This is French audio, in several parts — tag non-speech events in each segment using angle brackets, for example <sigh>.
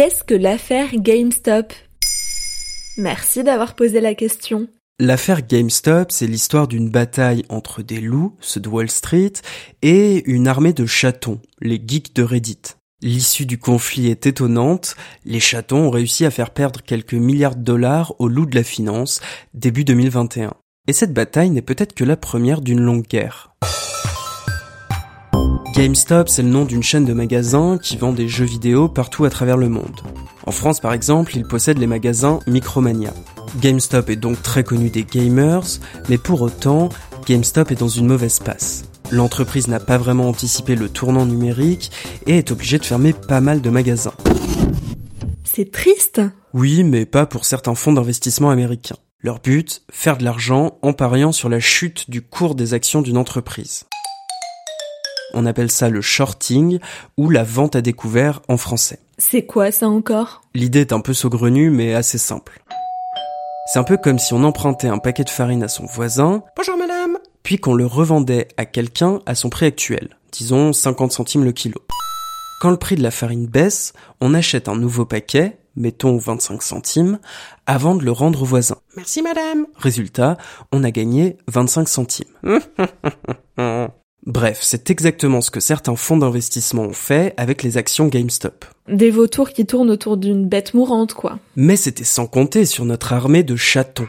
Qu'est-ce que l'affaire GameStop? Merci d'avoir posé la question. L'affaire GameStop, c'est l'histoire d'une bataille entre des loups, ceux de Wall Street, et une armée de chatons, les geeks de Reddit. L'issue du conflit est étonnante, les chatons ont réussi à faire perdre quelques milliards de dollars aux loups de la finance début 2021. Et cette bataille n'est peut-être que la première d'une longue guerre. GameStop, c'est le nom d'une chaîne de magasins qui vend des jeux vidéo partout à travers le monde. En France, par exemple, il possède les magasins Micromania. GameStop est donc très connu des gamers, mais pour autant, GameStop est dans une mauvaise passe. L'entreprise n'a pas vraiment anticipé le tournant numérique et est obligée de fermer pas mal de magasins. C'est triste. Oui, mais pas pour certains fonds d'investissement américains. Leur but, faire de l'argent en pariant sur la chute du cours des actions d'une entreprise. On appelle ça le shorting ou la vente à découvert en français. C'est quoi ça encore? L'idée est un peu saugrenue mais assez simple. C'est un peu comme si on empruntait un paquet de farine à son voisin. Bonjour madame. Puis qu'on le revendait à quelqu'un à son prix actuel. Disons 50 centimes le kilo. Quand le prix de la farine baisse, on achète un nouveau paquet, mettons 25 centimes, avant de le rendre au voisin. Merci madame. Résultat, on a gagné 25 centimes. <laughs> Bref, c'est exactement ce que certains fonds d'investissement ont fait avec les actions GameStop. Des vautours qui tournent autour d'une bête mourante, quoi. Mais c'était sans compter sur notre armée de chatons.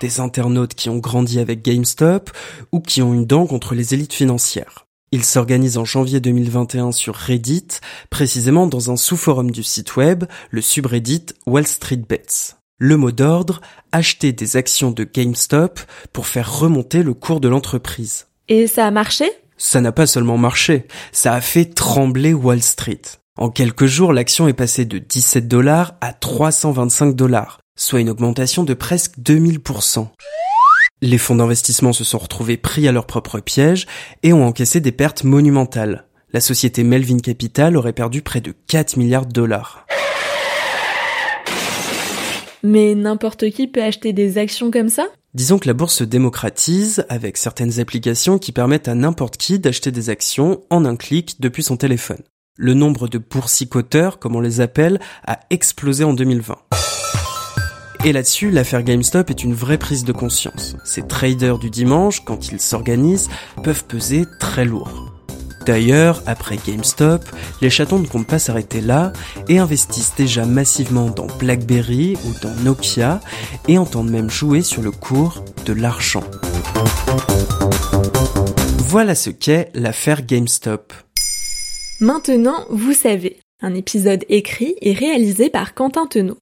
Des internautes qui ont grandi avec GameStop ou qui ont une dent contre les élites financières. Ils s'organisent en janvier 2021 sur Reddit, précisément dans un sous-forum du site web, le subreddit Wall Street Bets. Le mot d'ordre, acheter des actions de GameStop pour faire remonter le cours de l'entreprise. Et ça a marché? Ça n'a pas seulement marché, ça a fait trembler Wall Street. En quelques jours, l'action est passée de 17 dollars à 325 dollars, soit une augmentation de presque 2000%. Les fonds d'investissement se sont retrouvés pris à leur propre piège et ont encaissé des pertes monumentales. La société Melvin Capital aurait perdu près de 4 milliards de dollars. Mais n'importe qui peut acheter des actions comme ça? Disons que la bourse se démocratise avec certaines applications qui permettent à n'importe qui d'acheter des actions en un clic depuis son téléphone. Le nombre de boursicoteurs, comme on les appelle, a explosé en 2020. Et là-dessus, l'affaire GameStop est une vraie prise de conscience. Ces traders du dimanche, quand ils s'organisent, peuvent peser très lourd. D'ailleurs, après GameStop, les chatons ne comptent pas s'arrêter là et investissent déjà massivement dans BlackBerry ou dans Nokia et entendent même jouer sur le cours de l'argent. Voilà ce qu'est l'affaire GameStop. Maintenant, vous savez, un épisode écrit et réalisé par Quentin Tenot.